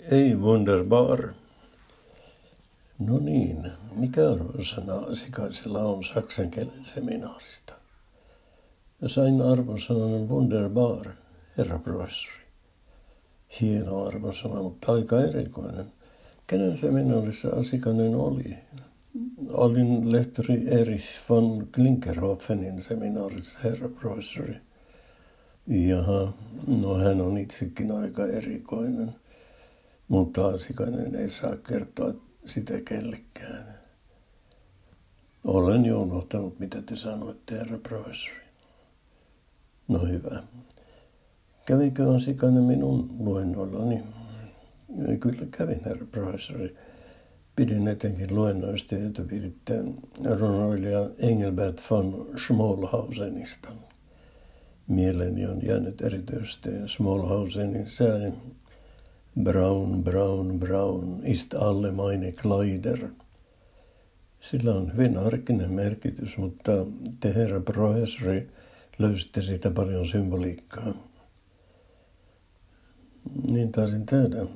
Ei wunderbar. No niin, mikä arvosana sikaisella on saksan kielen seminaarista? Sain arvosanan wunderbar, herra professori. Hieno arvosana, mutta aika erikoinen. Kenen seminaarissa asikainen oli? Olin lehtori Erich von Klinkerhofenin seminaarissa, herra professori. Jaha, no hän on itsekin aika erikoinen, mutta asikainen ei saa kertoa sitä kellekään. Olen jo unohtanut, mitä te sanoitte, herra professori. No hyvä. Kävikö asikainen minun luennoillani? Kyllä kävin, herra professori. Pidin etenkin luennoista, joita runoilija Engelbert von Schmollhausenista. Mieleni on jäänyt erityisesti Smallhausenin säe. Braun, braun, braun, ist alle meine Kleider. Sillä on hyvin arkinen merkitys, mutta te herra professori löysitte siitä paljon symboliikkaa. Niin taisin tehdä.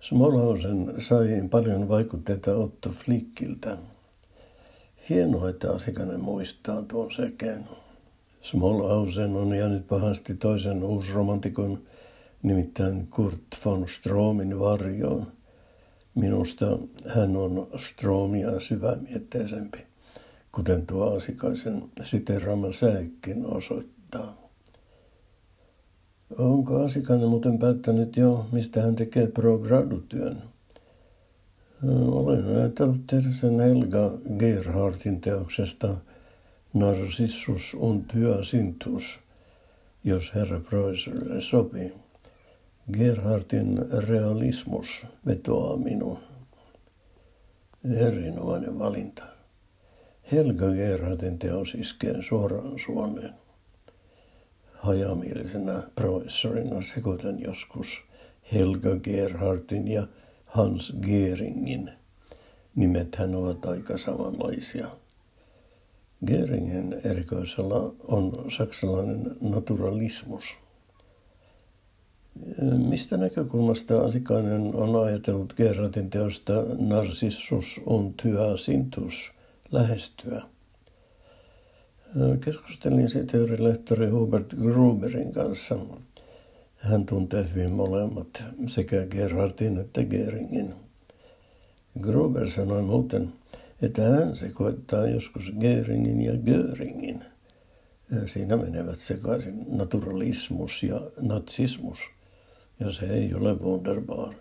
Smolhausen sai paljon vaikutteita Otto Flickiltä. Hienoa, että Asikainen muistaa tuon sekään. Smolhausen on jäänyt pahasti toisen uusromantikon, nimittäin Kurt von Stromin varjoon. Minusta hän on Stromia syvämietteisempi, kuten tuo Asikaisen siterama säikkin osoittaa. Onko Asikainen muuten päättänyt jo, mistä hän tekee pro gradutyön? Olen ajatellut tehdä sen Helga Gerhardin teoksesta Narcissus und Hyacinthus, jos herra professorille sopii. Gerhardin realismus vetoaa minuun. Erinomainen valinta. Helga Gerhardin teos iskee suoraan suoneen hajamielisenä professorina sekoitan joskus Helga Gerhardin ja Hans Geringin. Nimethän ovat aika samanlaisia. Geringen erikoisella on saksalainen naturalismus. Mistä näkökulmasta Asikainen on ajatellut Gerhardin teosta Narcissus und Hyacinthus lähestyä? Keskustelin siitä lehtori Hubert Gruberin kanssa. Hän tuntee hyvin molemmat, sekä Gerhardin että Geringin. Gruber sanoi muuten, että hän sekoittaa joskus Geringin ja Göringin. Siinä menevät sekaisin naturalismus ja natsismus, ja se ei ole wunderbar.